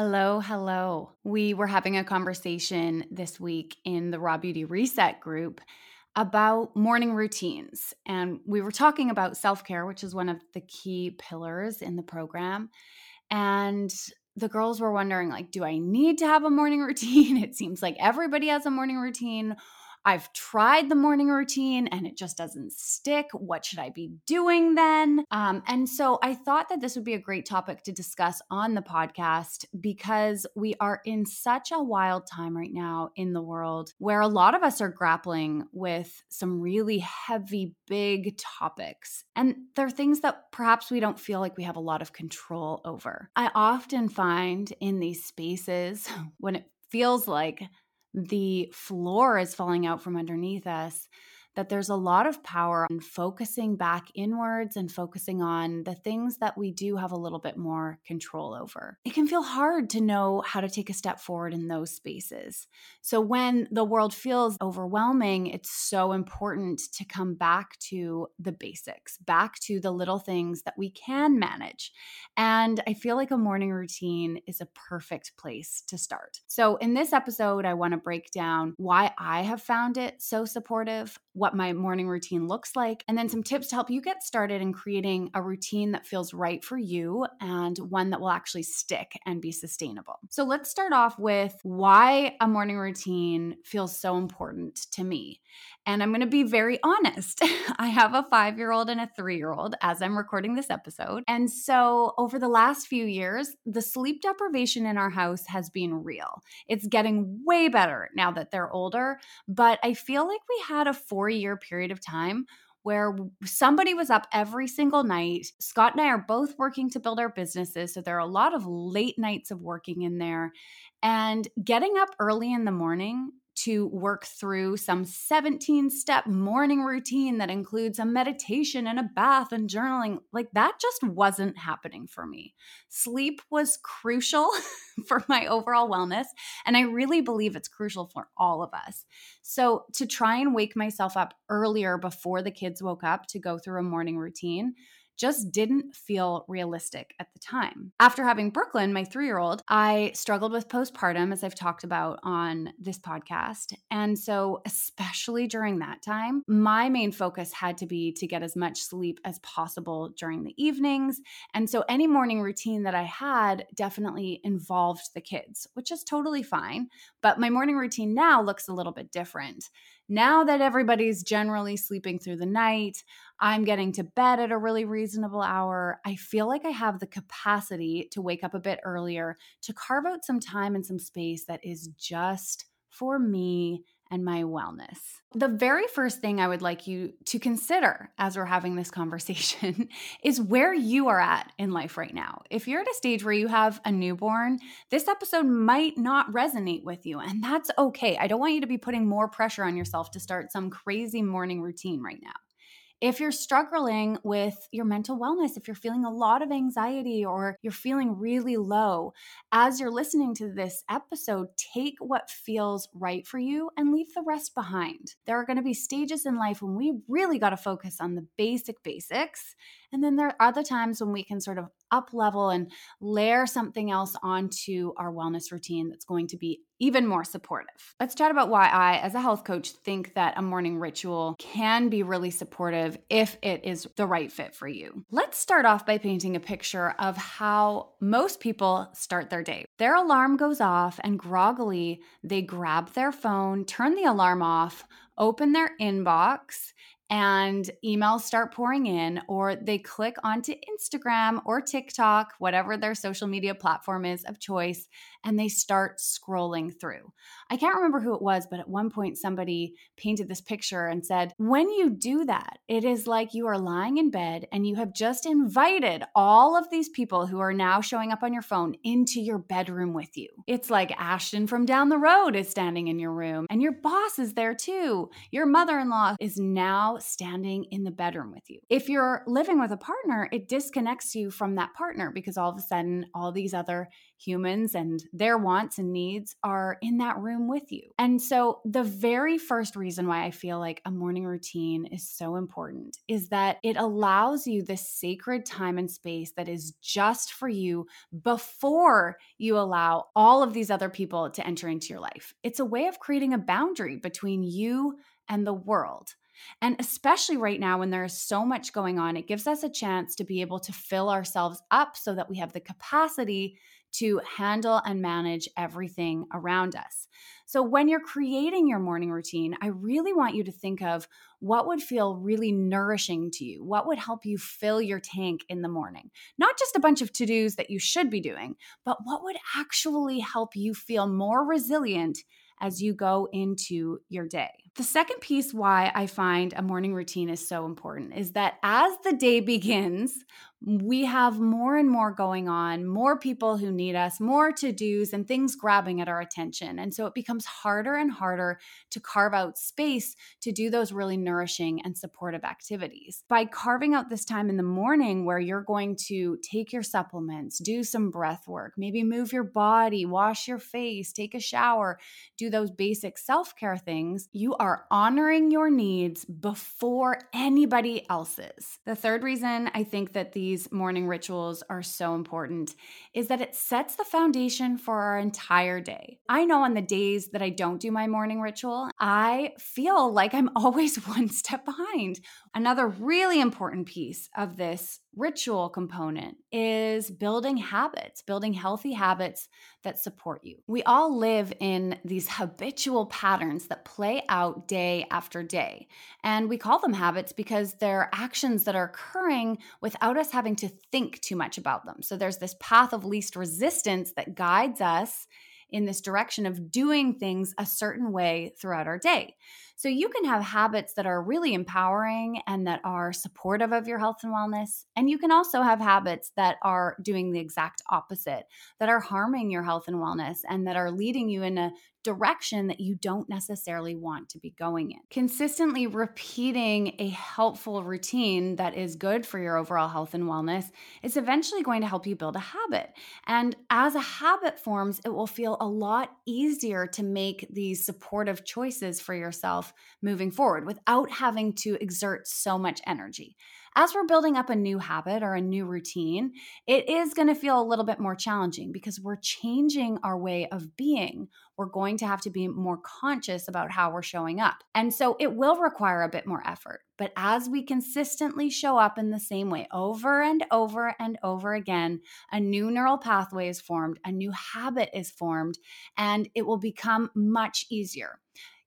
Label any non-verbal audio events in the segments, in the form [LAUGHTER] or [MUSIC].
Hello, hello. We were having a conversation this week in the Raw Beauty Reset group about morning routines. And we were talking about self care, which is one of the key pillars in the program. And the girls were wondering like do i need to have a morning [LAUGHS] routine it seems like everybody has a morning routine I've tried the morning routine and it just doesn't stick. What should I be doing then? Um, and so I thought that this would be a great topic to discuss on the podcast because we are in such a wild time right now in the world where a lot of us are grappling with some really heavy, big topics. And they're things that perhaps we don't feel like we have a lot of control over. I often find in these spaces [LAUGHS] when it feels like the floor is falling out from underneath us that there's a lot of power in focusing back inwards and focusing on the things that we do have a little bit more control over. It can feel hard to know how to take a step forward in those spaces. So, when the world feels overwhelming, it's so important to come back to the basics, back to the little things that we can manage. And I feel like a morning routine is a perfect place to start. So, in this episode, I want to break down why I have found it so supportive, what my morning routine looks like, and then some tips to help you get started in creating a routine that feels right for you and one that will actually stick and be sustainable. So let's start off with why a morning routine feels so important to me. And I'm going to be very honest. [LAUGHS] I have a five year old and a three year old as I'm recording this episode. And so, over the last few years, the sleep deprivation in our house has been real. It's getting way better now that they're older. But I feel like we had a four year period of time where somebody was up every single night. Scott and I are both working to build our businesses. So there are a lot of late nights of working in there. And getting up early in the morning to work through some 17 step morning routine that includes a meditation and a bath and journaling. Like that just wasn't happening for me. Sleep was crucial [LAUGHS] for my overall wellness. And I really believe it's crucial for all of us. So to try and wake myself up earlier before the kids woke up to go through a morning routine just didn't feel realistic at the time. After having Brooklyn, my three year old, I struggled with postpartum, as I've talked about on this podcast. And so, especially during that time, my main focus had to be to get as much sleep as possible during the evenings. And so, any morning routine that I had definitely involved the kids, which is totally fine. But my morning routine now looks a little bit different. Now that everybody's generally sleeping through the night, I'm getting to bed at a really reasonable hour. I feel like I have the capacity to wake up a bit earlier to carve out some time and some space that is just for me and my wellness. The very first thing I would like you to consider as we're having this conversation [LAUGHS] is where you are at in life right now. If you're at a stage where you have a newborn, this episode might not resonate with you, and that's okay. I don't want you to be putting more pressure on yourself to start some crazy morning routine right now. If you're struggling with your mental wellness, if you're feeling a lot of anxiety or you're feeling really low, as you're listening to this episode, take what feels right for you and leave the rest behind. There are going to be stages in life when we really got to focus on the basic basics and then there are other times when we can sort of up level and layer something else onto our wellness routine that's going to be even more supportive. Let's chat about why I, as a health coach, think that a morning ritual can be really supportive if it is the right fit for you. Let's start off by painting a picture of how most people start their day. Their alarm goes off, and groggily, they grab their phone, turn the alarm off, open their inbox, and emails start pouring in, or they click onto Instagram or TikTok, whatever their social media platform is of choice, and they start scrolling through. I can't remember who it was, but at one point somebody painted this picture and said, When you do that, it is like you are lying in bed and you have just invited all of these people who are now showing up on your phone into your bedroom with you. It's like Ashton from down the road is standing in your room, and your boss is there too. Your mother in law is now standing in the bedroom with you. If you're living with a partner, it disconnects you from that partner because all of a sudden, all these other humans and their wants and needs are in that room with you. And so, the very first reason why I feel like a morning routine is so important is that it allows you this sacred time and space that is just for you before you allow all of these other people to enter into your life. It's a way of creating a boundary between you and the world. And especially right now, when there is so much going on, it gives us a chance to be able to fill ourselves up so that we have the capacity to handle and manage everything around us. So, when you're creating your morning routine, I really want you to think of what would feel really nourishing to you, what would help you fill your tank in the morning. Not just a bunch of to dos that you should be doing, but what would actually help you feel more resilient as you go into your day. The second piece why I find a morning routine is so important is that as the day [LAUGHS] begins, we have more and more going on, more people who need us, more to dos, and things grabbing at our attention. And so it becomes harder and harder to carve out space to do those really nourishing and supportive activities. By carving out this time in the morning where you're going to take your supplements, do some breath work, maybe move your body, wash your face, take a shower, do those basic self care things, you are honoring your needs before anybody else's. The third reason I think that these morning rituals are so important is that it sets the foundation for our entire day. I know on the days that I don't do my morning ritual, I feel like I'm [LAUGHS] always one step behind. Another really important piece of this ritual component is building habits, building healthy habits that support you. We all live in these habitual patterns that play out day after day. And we call them habits because they're actions that are occurring without us having to think too much about them. So there's this path of least resistance that guides us in this direction of doing things a certain way throughout our day. So you can have habits that are really empowering and that are supportive of your health and wellness. And you can also have habits that are doing the exact opposite, that are harming your health and wellness and that are leading you in a direction that you don't necessarily want to be going in. Consistently repeating a helpful routine that is good for your overall health and wellness is eventually going to help you build a habit. And as a habit forms, it will feel a lot easier to make these supportive choices for yourself moving forward without having to exert so much energy as we're building up a new habit or a new routine, it is going to feel a little bit more challenging because we're changing our way of being. We're going to have to be more conscious about how we're showing up. And so it will require a bit more effort. But as we consistently show up in the same way over and over and over again, a new neural pathway is formed, a new habit is formed, and it will become much easier.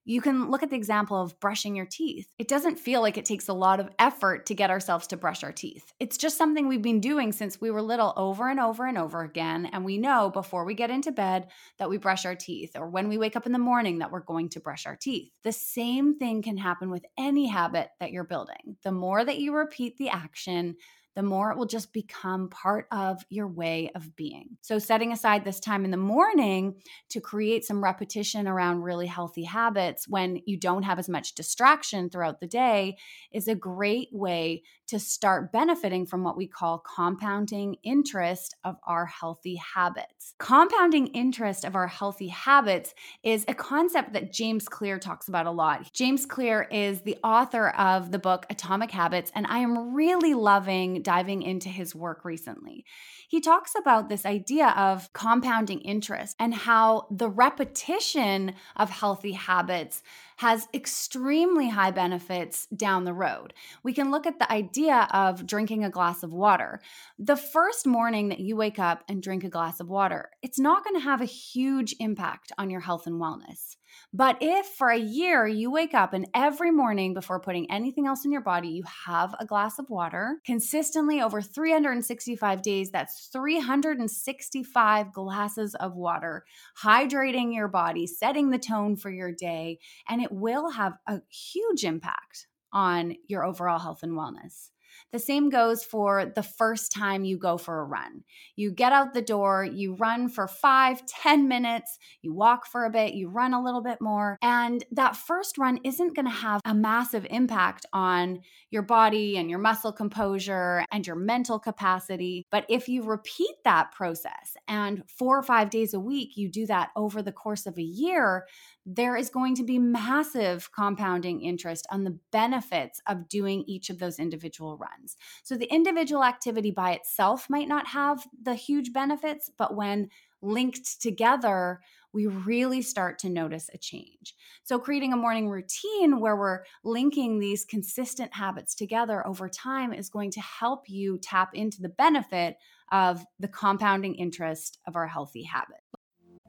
You can look at the example of brushing your teeth. It doesn't feel like it takes a lot of effort to get ourselves to brush our teeth. It's just something we've been doing since we were little over and over and over again. And we know before we get into bed that we brush our teeth, or when we wake up in the morning that we're going to brush our teeth. The same thing can happen with any habit that you're building. The more that you repeat the action, the more it will just become part of your way of being. So, setting aside this time in the morning to create some repetition around really healthy habits when you don't have as much distraction throughout the day is a great way to start benefiting from what we call compounding interest of our healthy habits. Compounding interest of our healthy habits is a concept that James Clear talks about a lot. James Clear is the author of the book Atomic Habits, and I am really loving diving into his work recently. He talks about this idea of compounding interest and how the repetition of healthy habits has extremely high benefits down the road. We can look at the idea of drinking a glass of water. The first morning that you wake up and drink a glass of water, it's not going to have a huge impact on your health and wellness. But if for a year you wake up and every morning before putting anything else in your body, you have a glass of water consistently over 365 days, that's 365 glasses of water, hydrating your body, setting the tone for your day, and it will have a huge impact on your overall health and wellness. The same goes for the first time you go for a run. You get out the door, you run for five, ten minutes, you walk for a bit, you run a little bit more. And that first run isn't going to have a massive impact on your body and your muscle composure and your mental capacity. But if you repeat that process and four or five days a week, you do that over the course of a year, there is going to be massive compounding interest on the benefits of doing each of those individual runs. So, the individual activity by itself might not have the huge benefits, but when linked together, we really start to notice a change. So, creating a morning routine where we're linking these consistent habits together over time is going to help you tap into the benefit of the compounding interest of our healthy habit.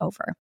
over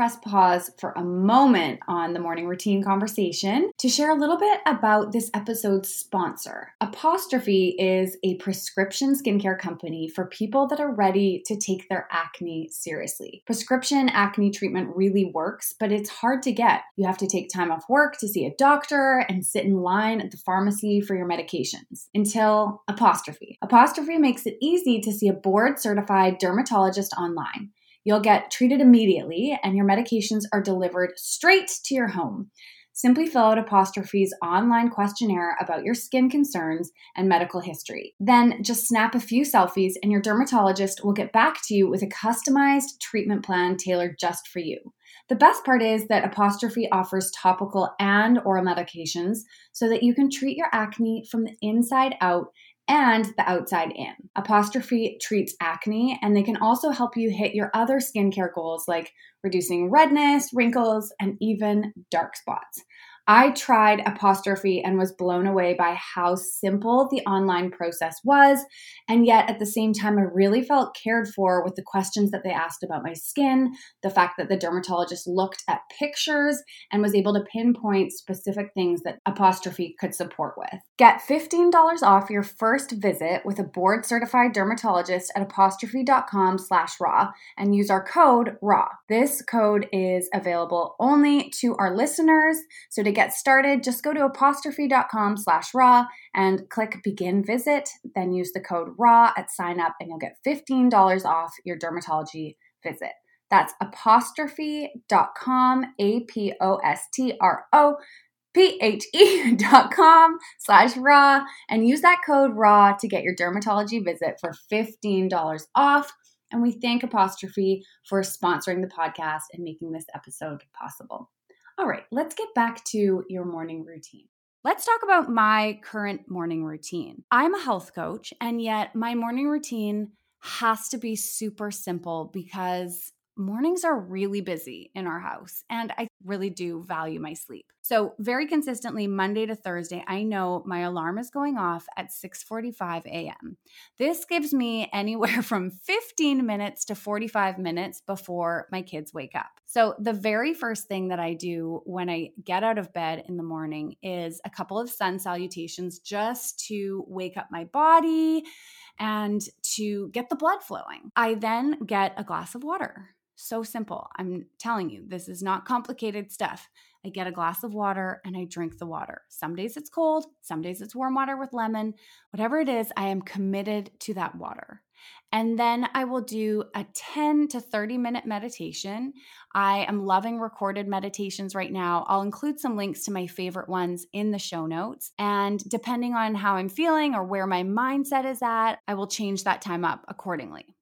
press pause for a moment on the morning routine conversation to share a little bit about this episode's sponsor. Apostrophe is a prescription skincare company for people that are ready to take their acne seriously. Prescription acne treatment really works, but it's hard to get. You have to take time off work to see a doctor and sit in line at the pharmacy for your medications until Apostrophe. Apostrophe makes it easy to see a board certified dermatologist online. You'll get treated immediately, and your medications are delivered straight to your home. Simply fill out Apostrophe's online questionnaire about your skin concerns and medical history. Then just snap a few selfies, and your dermatologist will get back to you with a customized treatment plan tailored just for you. The best part is that Apostrophe offers topical and oral medications so that you can treat your acne from the inside out and the outside in. Apostrophe treats acne, and they can also help you hit your other skincare goals like reducing redness, wrinkles, and even dark spots. I tried apostrophe and was blown away by how simple the online process was. And yet, at the same time, I really felt cared for with the questions that they asked about my skin, the fact that the dermatologist looked at pictures and was able to pinpoint specific things that apostrophe could support with. Get $15 off your first visit with a board certified dermatologist at apostrophe.com slash raw and use our code RAW. This code is available only to our listeners. So to get get started, just go to apostrophe.com slash raw and click begin visit. Then use the code RAW at sign up and you'll get $15 off your dermatology visit. That's apostrophe.com, A P O S T R O P H E [LAUGHS] dot com slash raw and use that code raw to get your dermatology visit for $15 off. And we thank Apostrophe for sponsoring the podcast and making this episode possible. All right, let's get back to your morning routine. Let's talk about my current morning routine. I'm a health coach, and yet my morning routine has to be super simple because mornings are really busy in our house and I really do value my sleep. So, very consistently Monday to Thursday, I know my alarm is going off at 6:45 a.m. This gives me [LAUGHS] anywhere from 15 minutes to 45 minutes before my kids wake up. So, the very first thing that I do when I get out of bed in the morning is a couple of sun salutations just to wake up my body and to get the blood flowing. I then get a glass of water. So simple. I'm telling you, this is not complicated stuff. I get a glass of water and I drink the water. Some days it's cold, some days it's warm water with lemon. Whatever it is, I am committed to that water. And then I will do a 10 to 30 minute meditation. I am loving recorded meditations right now. I'll include some links to my favorite ones in the show notes. And depending on how I'm feeling or where my mindset is at, I will change that time up accordingly.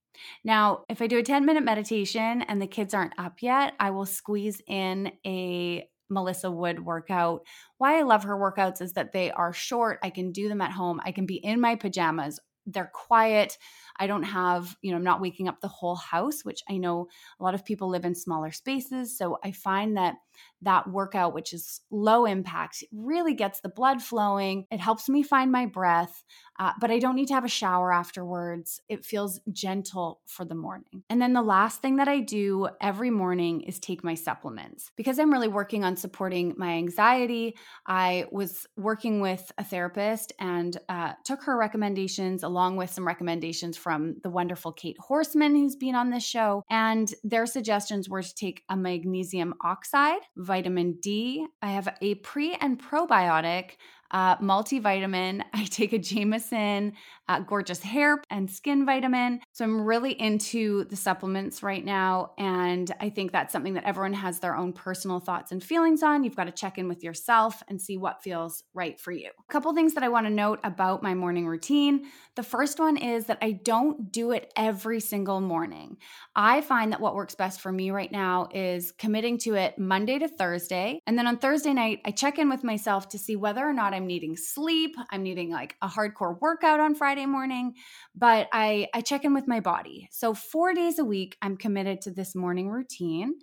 Now, if I do a 10 minute meditation and the kids aren't up yet, I will squeeze in a Melissa Wood workout. Why I love her workouts is that they are short. I can do them at home. I can be in my pajamas. They're quiet. I don't have, you know, I'm not waking up the whole house, which I know a lot of people live in smaller spaces. So I find that that workout, which is low impact, really gets the blood flowing. It helps me find my breath, uh, but I don't need to have a shower afterwards. It feels gentle for the morning. And then the last thing that I do every morning is take my supplements. Because I'm really working on supporting my anxiety, I was working with a therapist and uh, took her recommendations along with some recommendations from the wonderful Kate Horseman, who's been on this show. And their suggestions were to take a magnesium oxide vitamin D. I have a pre and probiotic uh, multivitamin. [LAUGHS] I take a Jamieson uh, gorgeous hair and skin vitamin. So I'm really into the supplements right now. And I think that's something that everyone has their own personal thoughts and feelings on. You've got to check in with yourself and see what feels right for you. A couple things that I want to note about my morning routine. The first one is that I don't do it every single morning. I find that what works best for me right now is committing to it Monday to Thursday. And then on Thursday night, I check in with myself to see whether or not I'm needing sleep, I'm needing like a hardcore workout on Friday morning, but I I check in with my body. So 4 days a week I'm committed to this morning routine.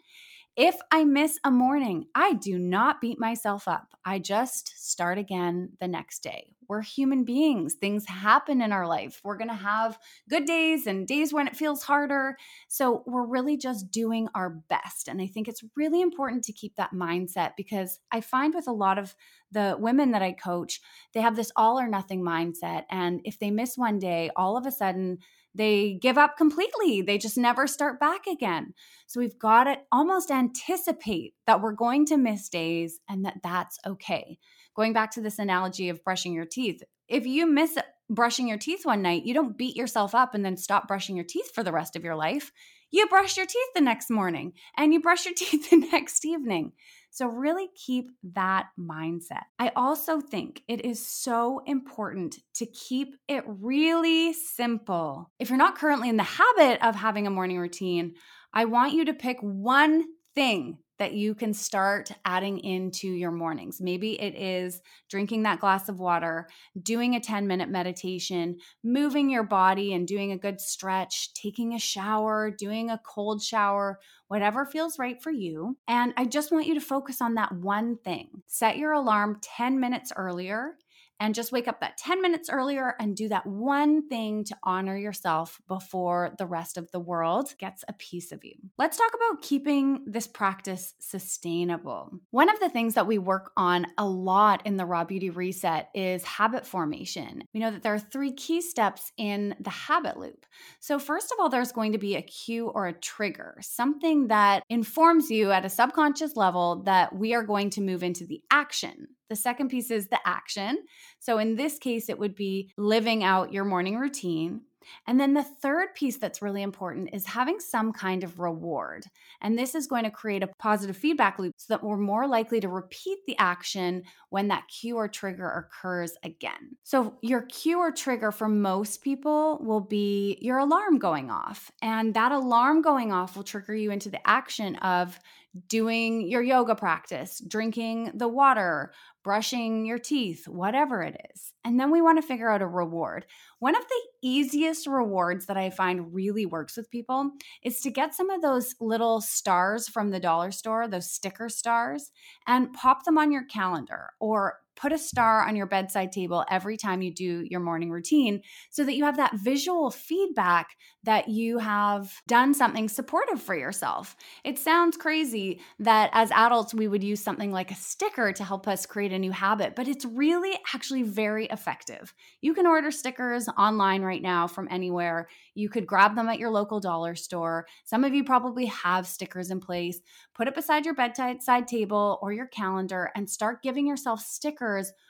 If I miss a morning, I do not beat myself up. I just start again the next day. We're human beings. Things happen in our life. We're going to have good days and days when it feels harder. So we're really just doing our best. And I think it's really important to keep that mindset because I find with a lot of the women that I coach, they have this all or nothing mindset. And if they miss one day, all of a sudden, they give up completely. They just never start back again. So we've got to almost anticipate that we're going to miss days and that that's okay. Going back to this analogy of brushing your teeth, if you miss brushing your teeth one night, you don't beat yourself up and then stop brushing your teeth for the rest of your life. You brush your teeth the next morning and you brush your [LAUGHS] teeth the next evening. So, really keep that mindset. I also think it is so important to keep it really simple. If you're not currently in the habit of having a morning routine, I want you to pick one thing that you can start adding into your mornings. Maybe it is drinking that glass of water, doing a 10 minute meditation, moving your body and doing a good stretch, taking a shower, doing a cold shower, whatever feels right for you. And I just want you to focus on that one thing. Set your alarm 10 minutes earlier and just wake up that 10 minutes earlier and do that one thing to honor yourself before the rest of the world gets a piece of you. Let's talk about keeping this practice sustainable. One of the things that we work on a lot in the Raw Beauty Reset is habit formation. We know that there are three key steps in the habit loop. So, first of all, there's going to be a cue or a trigger, something that informs you at a subconscious level that we are going to move into the action. The second piece is the action. So in this case, it would be living out your morning routine. And then the third piece that's really important is having some kind of reward. And this is going to create a positive feedback loop so that we're more likely to repeat the action when that cue or trigger occurs again. So, your cue or trigger for most people will be your alarm going off. And that alarm going off will trigger you into the action of doing your yoga practice, drinking the water, brushing your teeth, whatever it is. And then we want to figure out a reward. One of the easiest rewards that I find really works with people is to get some of those little stars from the dollar store, those sticker stars, and pop them on your calendar or put a star on your bedside table every time you do your morning routine so that you have that visual feedback that you have done something supportive for yourself. It sounds crazy that as adults we would use something like a sticker to help us create a new habit, but it's really actually very effective. You can order stickers online right now from anywhere. You could grab them at your local dollar store. Some of you probably have stickers in place. Put it beside your bedside table or your calendar and start giving yourself stickers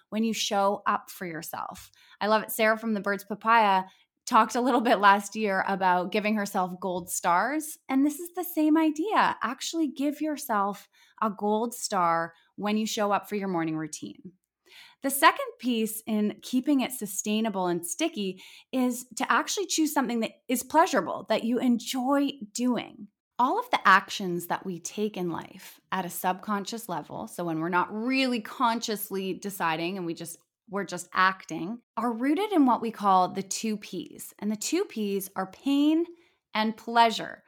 when you show up for yourself. I love it. Sarah from the Birds Papaya talked a little bit last year about giving herself gold stars. And this is the same idea. Actually, give yourself a gold star when you show up for your morning routine. The second piece in keeping it sustainable and sticky is to actually choose something that is pleasurable, that you enjoy doing. All of the actions that we take in life at a subconscious level, so when we're not really consciously deciding and we just we're just acting, are rooted in what we call the two P's. And the two P's are pain and pleasure.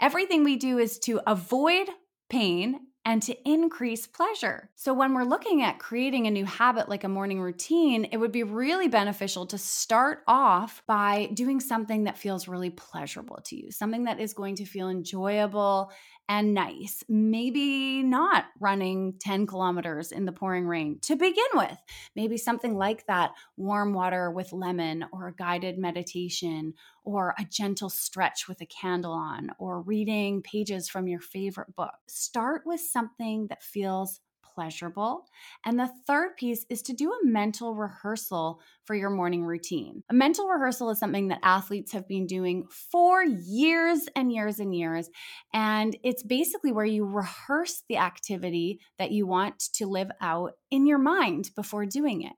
Everything we do is to avoid pain and to increase pleasure. So, when we're looking at creating a new habit like a morning routine, it would be really beneficial to start off by doing something that feels really pleasurable to you, something that is going to feel enjoyable and nice. Maybe not running 10 kilometers in the pouring rain to begin with. Maybe something like that warm water with lemon, or a guided meditation, or a gentle stretch with a candle on, or reading pages from your favorite book. Start with something that feels pleasurable. And the third piece is to do a mental rehearsal for your morning routine. A mental rehearsal is something that athletes have been doing for years and years and years. And it's basically where you rehearse the activity that you want to live out in your mind before doing it.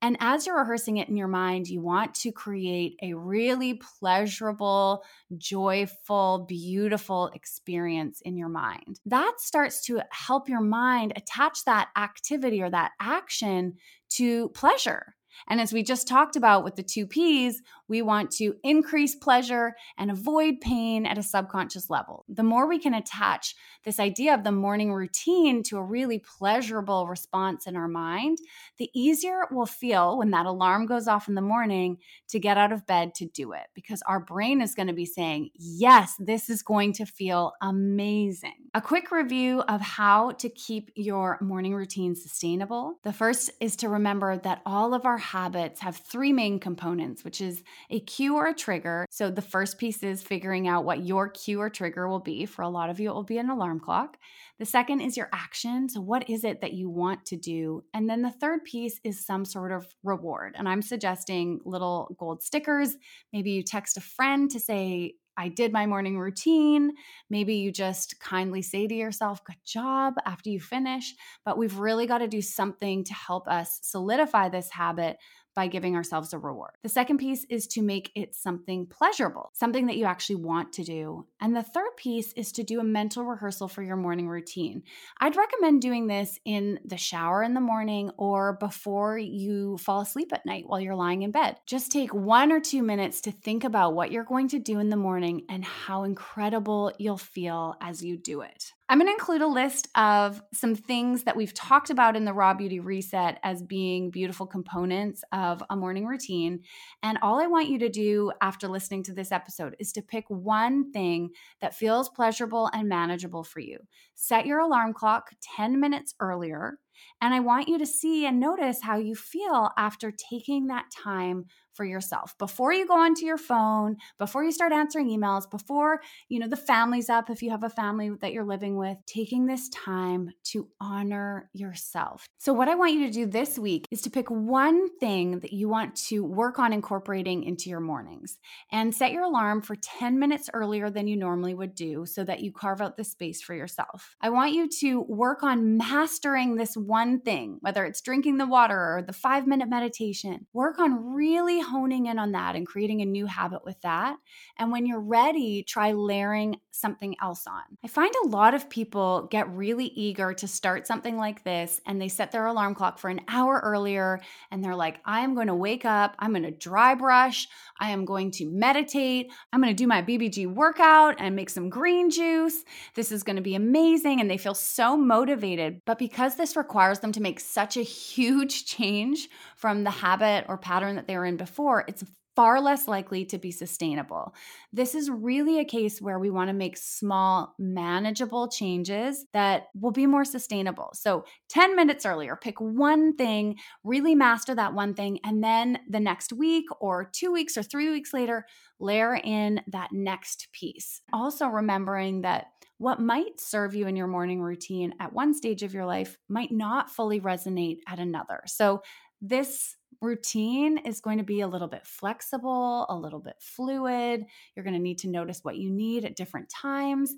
And as you're rehearsing it in your mind, you want to create a really pleasurable, joyful, beautiful experience in your mind. That starts to help your mind attach that activity or that action to pleasure. And as we just talked about with the two P's, we want to increase pleasure and avoid pain at a subconscious level. The more we can attach this idea of the morning routine to a really pleasurable response in our mind, the easier it will feel when that alarm goes off in the morning to get out of bed to do it because our brain is going to be saying, Yes, this is going to feel amazing. A quick review of how to keep your morning routine sustainable. The first is to remember that all of our habits have three main components, which is a cue or a trigger. So the first piece is figuring out what your cue or trigger will be. For a lot of you, it will be an alarm clock. The second is your action. So, what is it that you want to do? And then the third piece is some sort of reward. And I'm suggesting little gold stickers. Maybe you text a friend to say, I did my morning routine. Maybe you just kindly say to yourself, Good job after you finish. But we've really got to do something to help us solidify this habit by giving ourselves a reward. The second piece is to make it something pleasurable, something that you actually want to do. And the third piece is to do a mental rehearsal for your morning routine. I'd recommend doing this in the shower in the morning or before you fall asleep at night while you're lying in bed. Just take one or two minutes to think about what you're going to do in the morning and how incredible you'll feel as you do it. I'm going to include a list of some things that we've talked about in the Raw Beauty Reset as being beautiful components of a morning routine. And all I want you to do after listening to this episode is to pick one thing that feels pleasurable and manageable for you. Set your alarm clock 10 minutes earlier. And I want you to see and notice how you feel after taking that time for yourself before you go onto your phone, before you start answering emails, before, you know, the family's up if you have a family that you're living with, taking this time to honor yourself. So what I want you to do this week is to pick one thing that you want to work on incorporating into your mornings and set your alarm for 10 minutes earlier than you normally would do so that you carve out the space for yourself. I want you to work on mastering this one thing, whether it's drinking the water or the 5-minute meditation. Work on really honing in on that and creating a new habit with that. And when you're ready, try layering something else on. I find a lot of people get really eager to start something like this and they set their alarm clock for an hour earlier and they're like, I am going to wake up, I'm going to dry brush, I am going to meditate, I'm going to do my BBG workout and make some green juice. This is going to be amazing. And they feel so motivated. But because this requires them to make such a huge [LAUGHS] change from the habit or pattern that they were in before, it's far less likely to be sustainable. This is really a case where we want to make small, manageable changes that will be more sustainable. So, 10 minutes earlier, pick one thing, really master that one thing, and then the next week or two weeks or three weeks later, layer in that next piece. Also, remembering that what might serve you in your morning routine at one stage of your life might not fully resonate at another. So, this routine is going to be a little bit flexible, a little bit fluid. You're going to need to notice what you need at different times.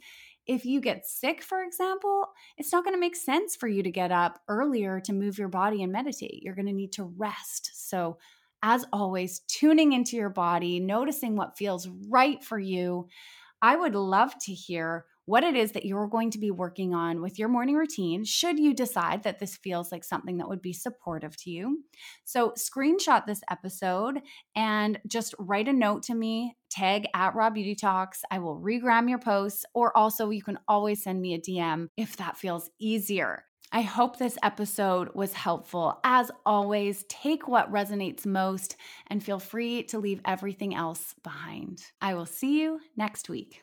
If you get sick, for example, it's not going to make sense for you to get up earlier to move your body and meditate. You're going to need to rest. So, as always, tuning into your body, noticing what feels right for you. I would love to hear what it is that you're going to be working on with your morning routine, should you decide that this feels like something that would be supportive to you. So, screenshot this episode and just write a note to me, tag at Raw Beauty Talks. I will regram your posts, or also you can always send me a DM if that feels easier. I hope this episode was helpful. As always, take what resonates most and feel free to leave everything else behind. I will see you next week.